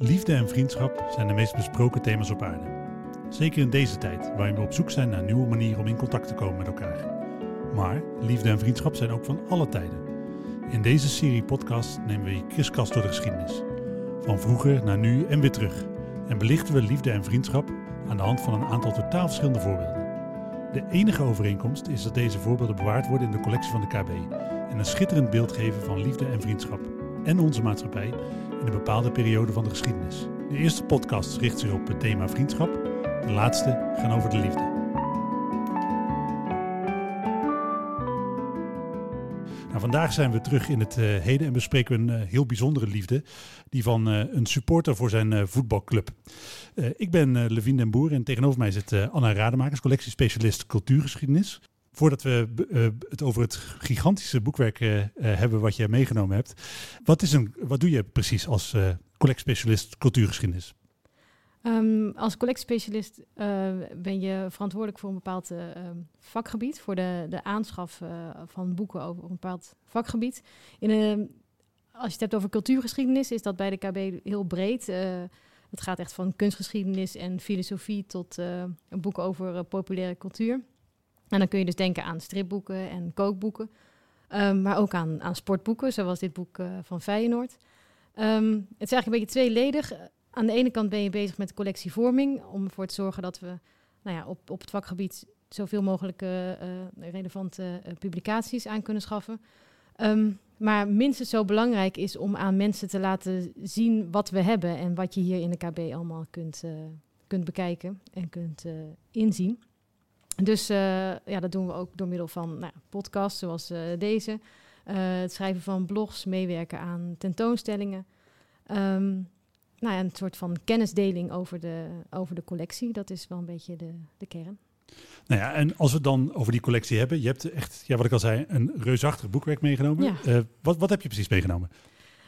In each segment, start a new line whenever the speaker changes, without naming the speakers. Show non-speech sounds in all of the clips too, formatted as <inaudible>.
Liefde en vriendschap zijn de meest besproken thema's op aarde. Zeker in deze tijd, waarin we op zoek zijn naar nieuwe manieren om in contact te komen met elkaar. Maar liefde en vriendschap zijn ook van alle tijden. In deze serie podcast nemen we je kriskast door de geschiedenis. Van vroeger naar nu en weer terug. En belichten we liefde en vriendschap aan de hand van een aantal totaal verschillende voorbeelden. De enige overeenkomst is dat deze voorbeelden bewaard worden in de collectie van de KB en een schitterend beeld geven van liefde en vriendschap en onze maatschappij in een bepaalde periode van de geschiedenis. De eerste podcast richt zich op het thema vriendschap, de laatste gaan over de liefde. Nou, vandaag zijn we terug in het uh, heden en bespreken we een uh, heel bijzondere liefde. Die van uh, een supporter voor zijn voetbalclub. ik ben Levine den Boer en tegenover mij zit Anna Rademakers, collectiespecialist cultuurgeschiedenis. Voordat we het over het gigantische boekwerk hebben wat je meegenomen hebt. Wat, is een, wat doe je precies als collectiespecialist cultuurgeschiedenis?
Um, als collectiespecialist uh, ben je verantwoordelijk voor een bepaald uh, vakgebied, voor de, de aanschaf uh, van boeken over een bepaald vakgebied. In als je het hebt over cultuurgeschiedenis, is dat bij de KB heel breed. het gaat echt van kunstgeschiedenis en filosofie tot een boek over populaire cultuur. En dan kun je dus denken aan stripboeken en kookboeken, um, maar ook aan, aan sportboeken, zoals dit boek van Feyenoord. Um, het is eigenlijk een beetje tweeledig aan de ene kant ben je bezig met collectievorming om ervoor te zorgen dat we nou ja, op, op het vakgebied zoveel mogelijk uh, relevante uh, publicaties aan kunnen schaffen. Um, maar minstens zo belangrijk is om aan mensen te laten zien wat we hebben en wat je hier in de KB allemaal kunt, kunt bekijken en kunt inzien. Dus ja, dat doen we ook door middel van nou, podcasts zoals deze, het schrijven van blogs, meewerken aan tentoonstellingen. Um, nou ja, een soort van kennisdeling over de, over de collectie. Dat is wel een beetje de, de kern.
Nou ja, en als we het dan over die collectie hebben, je hebt echt, ja, wat ik al zei, een reusachtig boekwerk meegenomen. Ja. Wat, wat heb je precies meegenomen?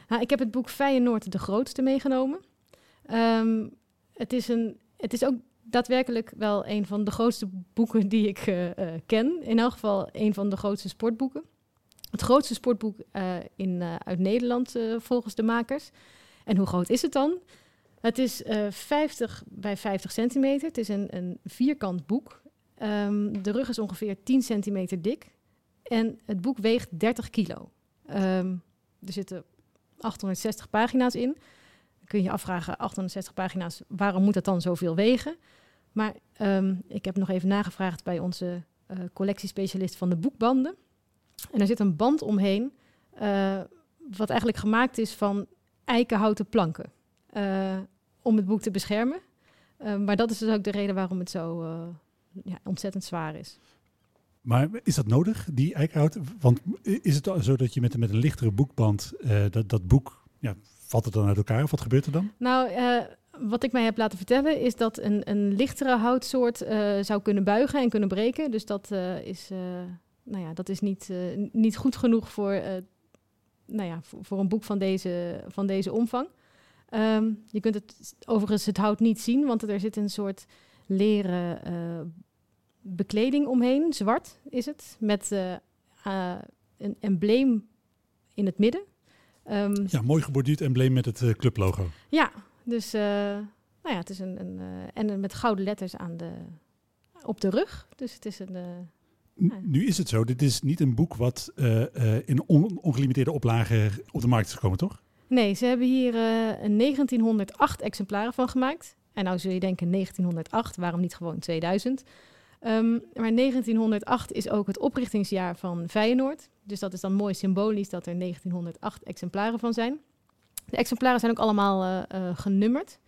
Nou, ik heb het boek Feyenoord de grootste meegenomen. Um, het, is een, het is ook daadwerkelijk wel een van de grootste boeken die ik uh, uh, ken. In elk geval een van de grootste sportboeken. Het grootste sportboek in, uit Nederland volgens de makers. En hoe groot is het dan? Het is uh, eh, 50 bij 50 centimeter. Het is een, een vierkant boek. Um, de rug is ongeveer 10 centimeter dik. En het boek weegt 30 kilo. Um, er zitten 860 pagina's in. Kun je afvragen, 860 pagina's, waarom moet dat dan zoveel wegen? Maar um, ik heb nog even nagevraagd bij onze uh, collectiespecialist van de boekbanden. En er zit een band omheen, uh, wat eigenlijk gemaakt is van eikenhouten planken uh, om het boek te beschermen. Maar dat is dus ook de reden waarom het zo ja, ontzettend zwaar is.
Maar is dat nodig, die eikenhout? Want is het zo dat je met, met een lichtere boekband dat, dat boek, ja, valt het dan uit elkaar of wat gebeurt er dan?
Nou, wat ik mij heb laten vertellen is dat een, een lichtere houtsoort zou kunnen buigen en kunnen breken. Dus dat, is, nou ja, dat is niet, niet goed genoeg voor nou ja, voor, een boek van deze, van deze omvang. Um, je kunt het overigens het hout niet zien, want er zit een soort leren bekleding omheen. Zwart is het, met een embleem in het midden.
Um, ja, mooi geborduurd embleem met het clublogo.
Ja, dus nou ja, het is een, een en met gouden letters aan de, op de rug. Dus het is een
nu is het zo, dit is niet een boek wat in on ongelimiteerde oplagen op de markt is gekomen, toch?
Nee, ze hebben hier uh, eh, 1908 exemplaren van gemaakt. En nou zul je denken 1908, waarom niet gewoon 2000? Um, maar 1908 is ook het oprichtingsjaar van Feyenoord. Dus dat is dan mooi symbolisch dat er 1908 exemplaren van zijn. De exemplaren zijn ook allemaal genummerd.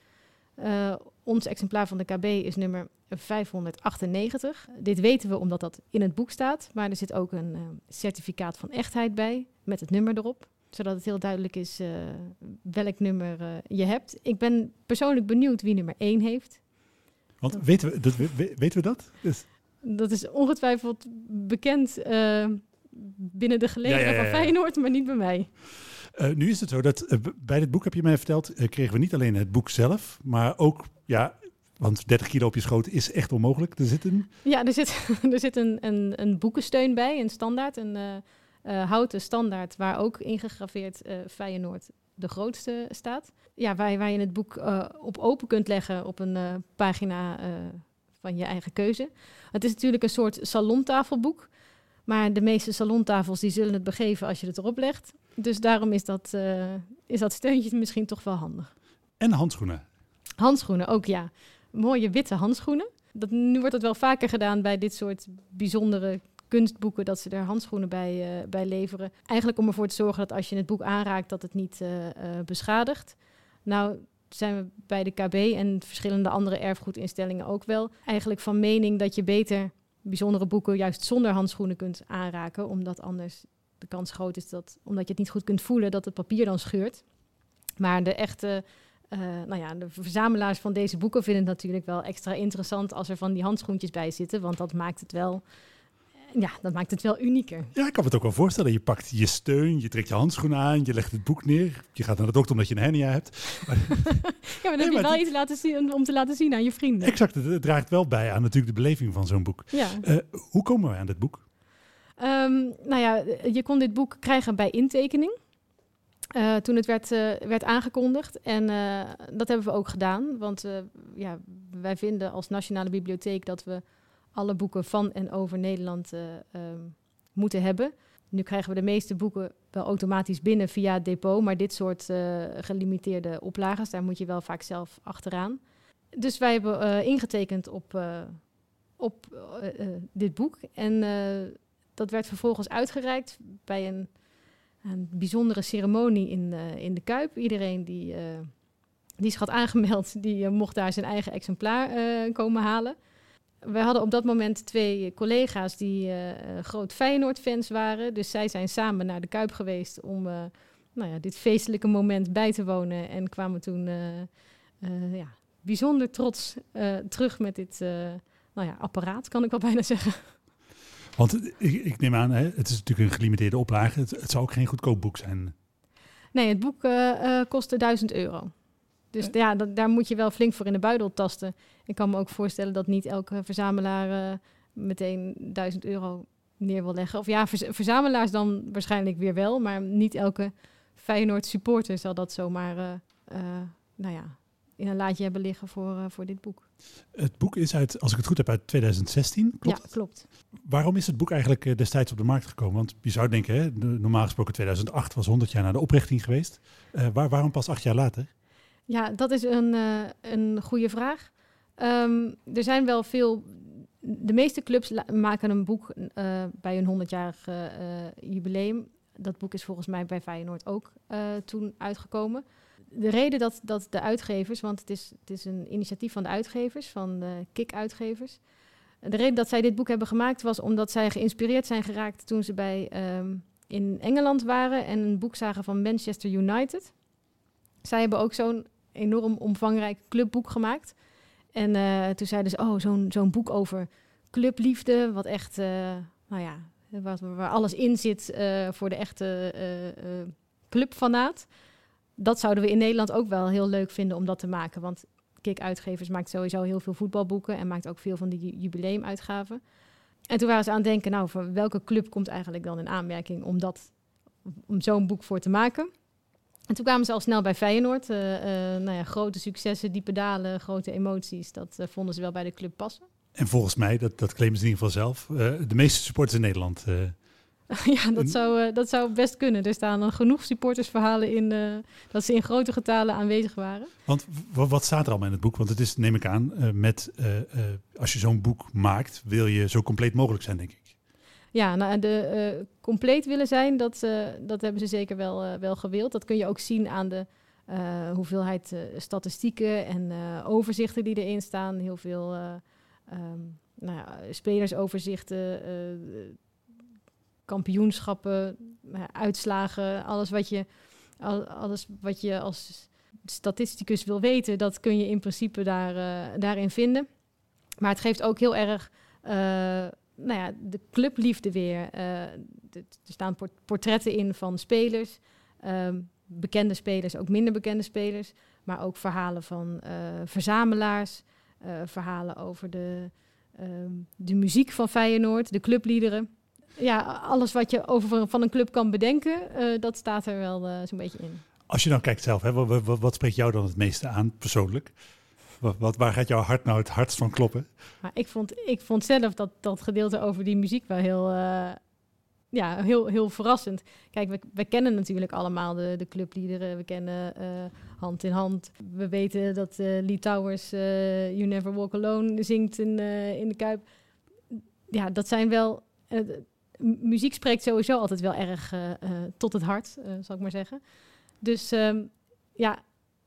ons exemplaar van de KB is nummer 598. Dit weten we omdat dat in het boek staat, maar er zit ook een uh, certificaat van echtheid bij met het nummer erop, zodat het heel duidelijk is uh, welk nummer je hebt. Ik ben persoonlijk benieuwd wie nummer 1 heeft.
Want dat, weten, we, dat, weten we dat? Dus...
Dat is ongetwijfeld bekend binnen de gelegenheid ja, ja, ja, van Feyenoord, maar niet bij mij.
Uh, nu is het zo dat uh, bij dit boek, heb je mij verteld, uh, kregen we niet alleen het boek zelf, maar ook ja, want 30 kilo op je schoot is echt onmogelijk. Er zit een...
Ja, er zit, <laughs> er zit een, een, een boekensteun bij, een standaard, een uh, uh, houten standaard, waar ook ingegraveerd uh, Feyenoord de grootste staat. Ja, waar, waar je het boek op open kunt leggen op een pagina van je eigen keuze. Het is natuurlijk een soort salontafelboek. Maar de meeste salontafels die zullen het begeven als je het erop legt. Dus daarom is dat, is dat steuntje misschien toch wel handig.
En handschoenen.
Handschoenen ook, ja. Mooie witte handschoenen. Dat, nu wordt dat wel vaker gedaan bij dit soort bijzondere kunstboeken, dat ze er handschoenen bij, uh, bij leveren. Eigenlijk om ervoor te zorgen dat als je het boek aanraakt, dat het niet uh, beschadigt. Nou zijn we bij de KB en verschillende andere erfgoedinstellingen ook wel eigenlijk van mening dat je beter bijzondere boeken juist zonder handschoenen kunt aanraken, omdat anders de kans groot is dat, omdat je het niet goed kunt voelen, dat het papier dan scheurt. Maar de echte uh, nou ja, de verzamelaars van deze boeken vinden het natuurlijk wel extra interessant als er van die handschoentjes bij zitten, want dat maakt het wel, ja, dat maakt het wel unieker.
Ja, ik kan me het ook wel voorstellen. Je pakt je steun, je trekt je handschoenen aan, je legt het boek neer, je gaat naar de dokter omdat je een hernia hebt. <laughs>
ja, maar dan heb je wel iets laten zien, om te laten zien aan je vrienden.
Exact, het, draagt wel bij aan natuurlijk de beleving van zo'n boek.
Ja.
Uh, hoe komen we aan dit boek?
Um, nou ja, je kon dit boek krijgen bij intekening. Uh, toen het werd, uh, werd aangekondigd. En dat hebben we ook gedaan. Want ja, wij vinden als Nationale Bibliotheek dat we alle boeken van en over Nederland um, moeten hebben. Nu krijgen we de meeste boeken wel automatisch binnen via het depot. Maar dit soort gelimiteerde oplages, daar moet je wel vaak zelf achteraan. Dus wij hebben ingetekend op, op dit boek. En dat werd vervolgens uitgereikt bij een een bijzondere ceremonie in, in de Kuip. Iedereen die, die zich had aangemeld, die mocht daar zijn eigen exemplaar komen halen. We hadden op dat moment twee collega's die groot Feyenoord-fans waren. Dus zij zijn samen naar de Kuip geweest om nou ja, dit feestelijke moment bij te wonen. En kwamen toen ja, bijzonder trots terug met dit nou ja, apparaat, kan ik wel <laughs> bijna zeggen.
Want ik, ik neem aan, hè, het is natuurlijk een gelimiteerde oplage. Het, het zou ook geen goedkoop boek zijn.
Nee, het boek kostte 1000 euro. Dus ja, dat, daar moet je wel flink voor in de buidel tasten. Ik kan me ook voorstellen dat niet elke verzamelaar uh, meteen 1000 euro neer wil leggen. Of ja, verzamelaars dan waarschijnlijk weer wel, maar niet elke Feyenoord supporter zal dat zomaar, nou ja, in een laadje hebben liggen voor, voor dit boek.
Het boek is uit, als ik het goed heb, uit 2016. Klopt
ja, klopt.
Waarom is het boek eigenlijk destijds op de markt gekomen? Want je zou denken, hè, normaal gesproken 2008 was 100 jaar na de oprichting geweest. Waar, waarom pas acht jaar later?
Ja, dat is een, een goede vraag. Um, er zijn wel veel. De meeste clubs maken een boek bij een 100-jarig jubileum. Dat boek is volgens mij bij Feyenoord ook toen uitgekomen de reden dat, dat de uitgevers, want het is, het is een initiatief van de uitgevers, van de KIK-uitgevers. De reden dat zij dit boek hebben gemaakt was omdat zij geïnspireerd zijn geraakt toen ze bij, um, in Engeland waren en een boek zagen van Manchester United. Zij hebben ook zo'n enorm omvangrijk clubboek gemaakt. En uh, toen zeiden ze, oh, zo'n zo'n boek over clubliefde, wat echt, uh, nou ja, wat, waar alles in zit uh, voor de echte clubfanaat dat zouden we in Nederland ook wel heel leuk vinden om dat te maken. Want Kik Uitgevers maakt sowieso heel veel voetbalboeken en maakt ook veel van die jubileumuitgaven. En toen waren ze aan het denken, nou, voor welke club komt eigenlijk dan in aanmerking om, dat, om zo'n boek voor te maken? En toen kwamen ze al snel bij Feyenoord. Uh, uh, nou ja, grote successen, diepe dalen, grote emoties, dat uh, vonden ze wel bij de club passen.
En volgens mij, dat, dat claimen ze in ieder geval zelf, de meeste supporters in Nederland <laughs>
ja, dat zou, dat zou best kunnen. Er staan genoeg supportersverhalen in dat ze in grote getalen aanwezig waren.
Want wat staat er allemaal in het boek? Want het is, neem ik aan, met als je zo'n boek maakt, wil je zo compleet mogelijk zijn, denk ik.
Ja, nou, de compleet willen zijn, dat, dat hebben ze zeker wel, wel gewild. Dat kun je ook zien aan de hoeveelheid statistieken en overzichten die erin staan. Heel veel um, nou ja, spelersoverzichten kampioenschappen, uitslagen, alles wat je, alles wat je als statisticus wil weten, dat kun je in principe daar, daarin vinden. Maar het geeft ook heel erg nou ja, de clubliefde weer. De, er staan portretten in van spelers, um, bekende spelers, ook minder bekende spelers, maar ook verhalen van verzamelaars, verhalen over de, um, de muziek van Feyenoord, de clubliederen ja, alles wat je over van een club kan bedenken, dat staat er wel zo'n beetje in.
Als je dan kijkt zelf, hè, wat spreekt jou dan het meeste aan persoonlijk? Wat, waar gaat jouw hart nou het hardst van kloppen?
Maar ik, vond, ik vond zelf dat, dat gedeelte over die muziek wel heel, uh, ja, heel, heel verrassend. Kijk, we, we kennen natuurlijk allemaal de, de clubliederen. We kennen uh, Hand in Hand. We weten dat uh, Lee Towers You Never Walk Alone zingt in, in de Kuip. Ja, dat zijn wel... muziek spreekt sowieso altijd wel erg tot het hart, zal ik maar zeggen. Dus um, ja,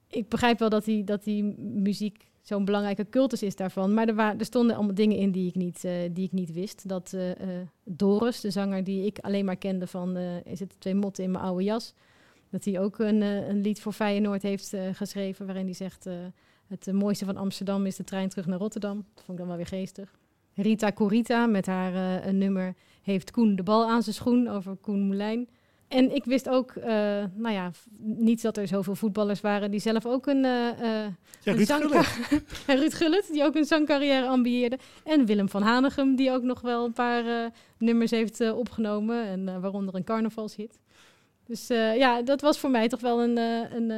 ik begrijp wel dat die, dat die muziek zo'n belangrijke cultus is daarvan. Maar er, waren, er stonden allemaal dingen in die ik niet, uh, die ik niet wist. Dat uh, Doris, de zanger die ik alleen maar kende van Is het twee motten in mijn oude jas... dat hij ook een, een lied voor Feyenoord heeft geschreven... waarin hij zegt... het mooiste van Amsterdam is de trein terug naar Rotterdam. Dat vond ik dan wel weer geestig. Rita Corita met haar nummer... heeft Koen de bal aan zijn schoen over Koen Moulijn... En ik wist ook, uh, nou ja, niet dat er zoveel voetballers waren die zelf ook een, uh,
ja, een Ruud Gullit. <laughs>
Ruud Gullit, die ook een zangcarrière ambieerde. En Willem van Hanegem, die ook nog wel een paar uh, nummers heeft opgenomen. En waaronder een carnavalshit. Dus ja, dat was voor mij toch wel een, een,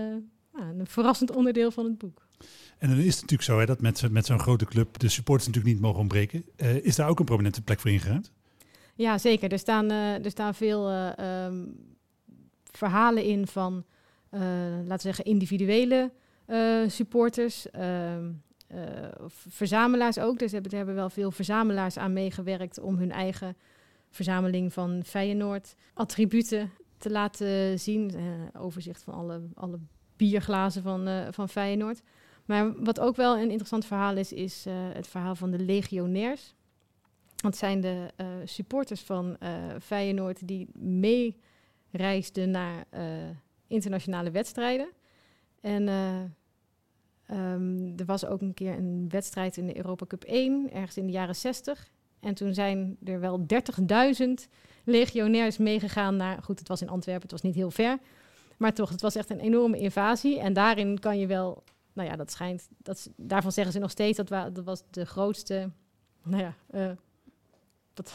een verrassend onderdeel van het boek.
En dan is het natuurlijk zo hè, dat met, met zo'n grote club de supporters natuurlijk niet mogen ontbreken. is daar ook een prominente plek voor ingeruimd?
Ja, zeker. Er staan, uh, er staan veel uh, um, verhalen in van, uh, laten we zeggen, individuele supporters. Uh, verzamelaars ook. Dus er hebben, hebben wel veel verzamelaars aan meegewerkt om hun eigen verzameling van Feyenoord attributen te laten zien. overzicht van alle, alle bierglazen van, van Feyenoord. Maar wat ook wel een interessant verhaal is, is het verhaal van de legionairs. Dat zijn de uh, supporters van uh, Feyenoord die meereisden naar uh, internationale wedstrijden. En um, er was ook een keer een wedstrijd in de Europa Cup 1, ergens in de jaren 60. En toen zijn er wel 30.000 legionairs meegegaan naar... Goed, het was in Antwerpen, het was niet heel ver. Maar toch, het was echt een enorme invasie. En daarin kan je wel... Nou ja, dat schijnt... Dat, daarvan zeggen ze nog steeds dat, dat was de grootste... Nou ja,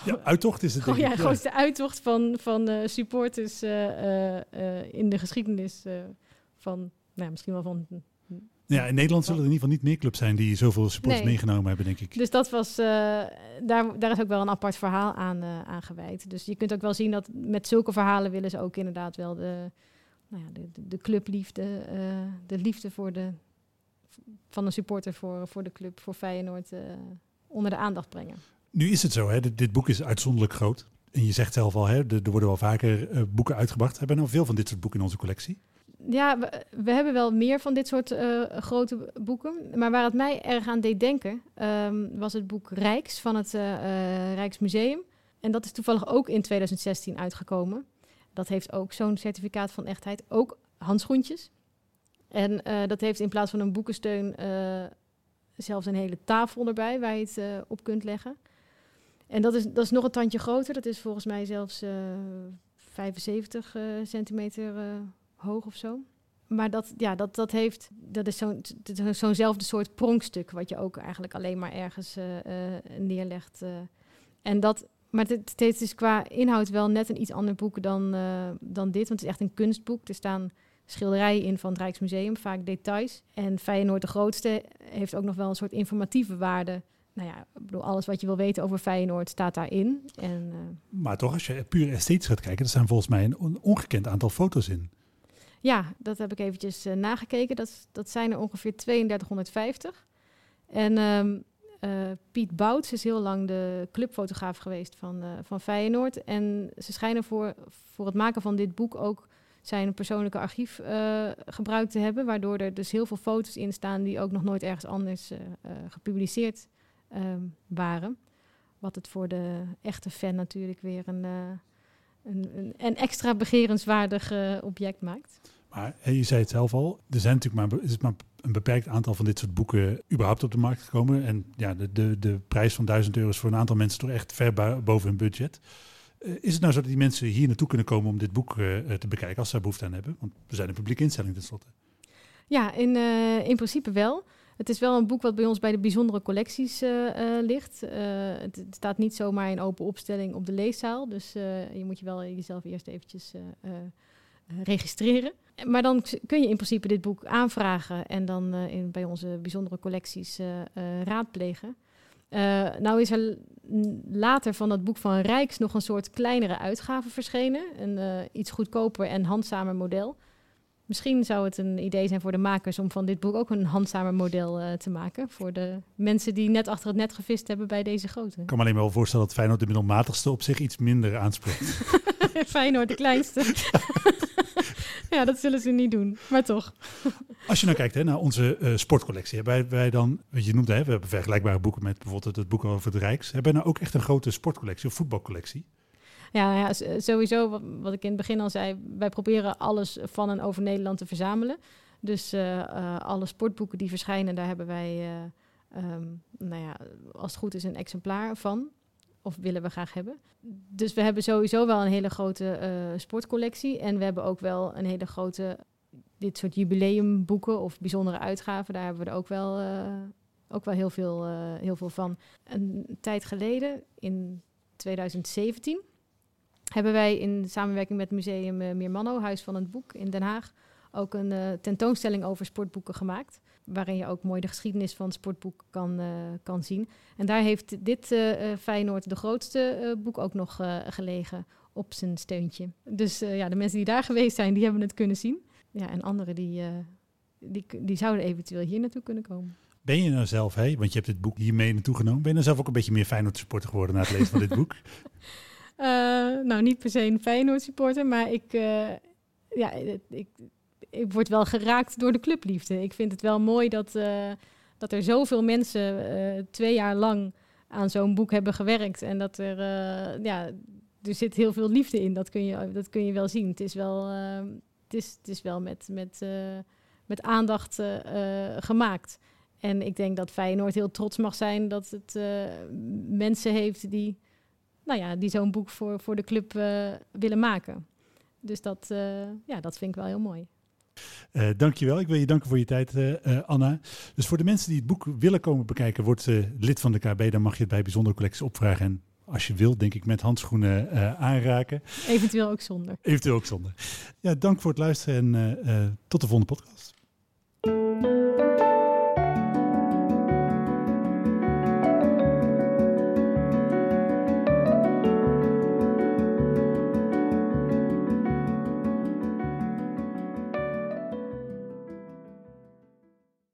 ja, uittocht is het.
Oh, ja, grootste uittocht van, van uh, supporters uh, uh, in de geschiedenis van, nou, misschien wel van.
Ja, in Nederland zullen er in ieder geval niet meer clubs zijn die zoveel supporters nee. meegenomen hebben, denk ik.
Dus dat was, daar, daar is ook wel een apart verhaal aan, aan gewijd. Dus je kunt ook wel zien dat met zulke verhalen willen ze ook inderdaad wel de, nou ja, de, de, de clubliefde, de liefde voor de, van een supporter voor, voor de club, voor Feyenoord, onder de aandacht brengen.
Nu is het zo, hè? Dit, boek is uitzonderlijk groot. En je zegt zelf al, hè, er, worden wel vaker uh, boeken uitgebracht. Hebben we nou veel van dit soort boeken in onze collectie?
Ja, we, hebben wel meer van dit soort uh, grote boeken. Maar waar het mij erg aan deed denken, um, was het boek Rijks van het uh, Rijksmuseum. En dat is toevallig ook in 2016 uitgekomen. Dat heeft ook zo'n certificaat van echtheid, ook handschoentjes. En dat heeft in plaats van een boekensteun zelfs een hele tafel erbij waar je het op kunt leggen. En dat is, dat is nog een tandje groter. Dat is volgens mij zelfs uh, 75 uh, centimeter uh, hoog of zo. Maar dat, ja, dat, dat heeft, dat is zo'n zo'nzelfde soort pronkstuk, wat je ook eigenlijk alleen maar ergens neerlegt. en dat, maar het, het is qua inhoud wel net een iets ander boek dan, dan dit, want het is echt een kunstboek. Er staan schilderijen in van het Rijksmuseum, vaak details. En Feyenoord de grootste heeft ook nog wel een soort informatieve waarde nou ja, ik bedoel, alles wat je wil weten over Feyenoord staat daarin. En, uh,
maar toch, als je puur esthetisch gaat kijken, er staan volgens mij een ongekend aantal foto's in.
Ja, dat heb ik eventjes uh, nagekeken. Dat, dat zijn er ongeveer 3250. En um, uh, Piet Bouts is heel lang de clubfotograaf geweest van, van Feyenoord. En ze schijnen voor, voor het maken van dit boek ook zijn persoonlijke archief gebruikt te hebben. Waardoor er dus heel veel foto's in staan die ook nog nooit ergens anders gepubliceerd um, waren. Wat het voor de echte fan natuurlijk weer een, uh, een, een, een, extra begerenswaardig uh, object maakt.
Maar je zei het zelf al, er zijn natuurlijk maar, is maar een beperkt aantal van dit soort boeken überhaupt op de markt gekomen. En ja, de, de, de prijs van 1000 euro is voor een aantal mensen toch echt ver boven hun budget. Uh, is het nou zo dat die mensen hier naartoe kunnen komen om dit boek te bekijken als ze daar behoefte aan hebben? Want we zijn een publieke instelling tenslotte.
Ja, in, in principe wel. Het is wel een boek wat bij ons bij de bijzondere collecties uh, uh, ligt. Uh, het, staat niet zomaar in open opstelling op de leeszaal. Dus je moet je wel jezelf eerst eventjes registreren. maar dan kun je in principe dit boek aanvragen en dan in, bij onze bijzondere collecties raadplegen. nou is er later van dat boek van Rijks nog een soort kleinere uitgave verschenen. Een iets goedkoper en handzamer model. Misschien zou het een idee zijn voor de makers om van dit boek ook een handzamer model uh, te maken. Voor de mensen die net achter het net gevist hebben bij deze grote.
Ik kan me alleen maar wel voorstellen dat Feyenoord de middelmatigste op zich iets minder aanspreekt. <laughs>
Feyenoord de kleinste. <laughs> ja, dat zullen ze niet doen, maar toch.
Als je nou kijkt hè, naar onze uh, sportcollectie, hebben wij, wij dan, wat je noemt, hè, we hebben vergelijkbare boeken met bijvoorbeeld het boek over het Rijks. Hebben wij nou ook echt een grote sportcollectie of voetbalcollectie?
Ja, ja sowieso, wat, ik in het begin al zei, wij proberen alles van en over Nederland te verzamelen. Dus uh, uh, alle sportboeken die verschijnen, daar hebben wij, um, nou ja, als het goed is, een exemplaar van. Of willen we graag hebben. Dus we hebben sowieso wel een hele grote sportcollectie. En we hebben ook wel een hele grote, dit soort jubileumboeken of bijzondere uitgaven. Daar hebben we er ook wel, ook wel heel, veel, heel veel van. Een tijd geleden, in 2017 hebben wij in samenwerking met Museum uh, Meermanno, Huis van het Boek in Den Haag, ook een uh, tentoonstelling over sportboeken gemaakt. Waarin je ook mooi de geschiedenis van het sportboek kan, uh, kan zien. En daar heeft dit Feyenoord, de grootste boek, ook nog gelegen op zijn steuntje. Dus ja, de mensen die daar geweest zijn, die hebben het kunnen zien. Ja, en anderen die, die, die zouden eventueel hier naartoe kunnen komen.
Ben je nou zelf, hè, want je hebt dit boek hiermee naartoe genomen, ben je nou zelf ook een beetje meer Feyenoord supporter geworden na het lezen van dit boek? <laughs>
Uh, nou, niet per se een Feyenoord supporter, maar ik, uh, ja, ik, ik word wel geraakt door de clubliefde. Ik vind het wel mooi dat, uh, dat er zoveel mensen twee jaar lang aan zo'n boek hebben gewerkt. En dat er, ja, er zit heel veel liefde in. Dat kun je, dat kun je wel zien. Het is wel, het is, het is wel met, met, met aandacht gemaakt. En ik denk dat Feyenoord heel trots mag zijn dat het mensen heeft die nou ja, die zo'n boek voor, voor de club uh, willen maken. Dus dat, uh, ja, dat vind ik wel heel mooi.
Uh, dankjewel. Ik wil je danken voor je tijd, uh, Anna. Dus voor de mensen die het boek willen komen bekijken, wordt lid van de KB. Dan mag je het bij bijzondere collecties opvragen. En als je wilt, denk ik, met handschoenen aanraken.
Eventueel ook zonder.
Eventueel ook zonder. Ja, dank voor het luisteren en tot de volgende podcast.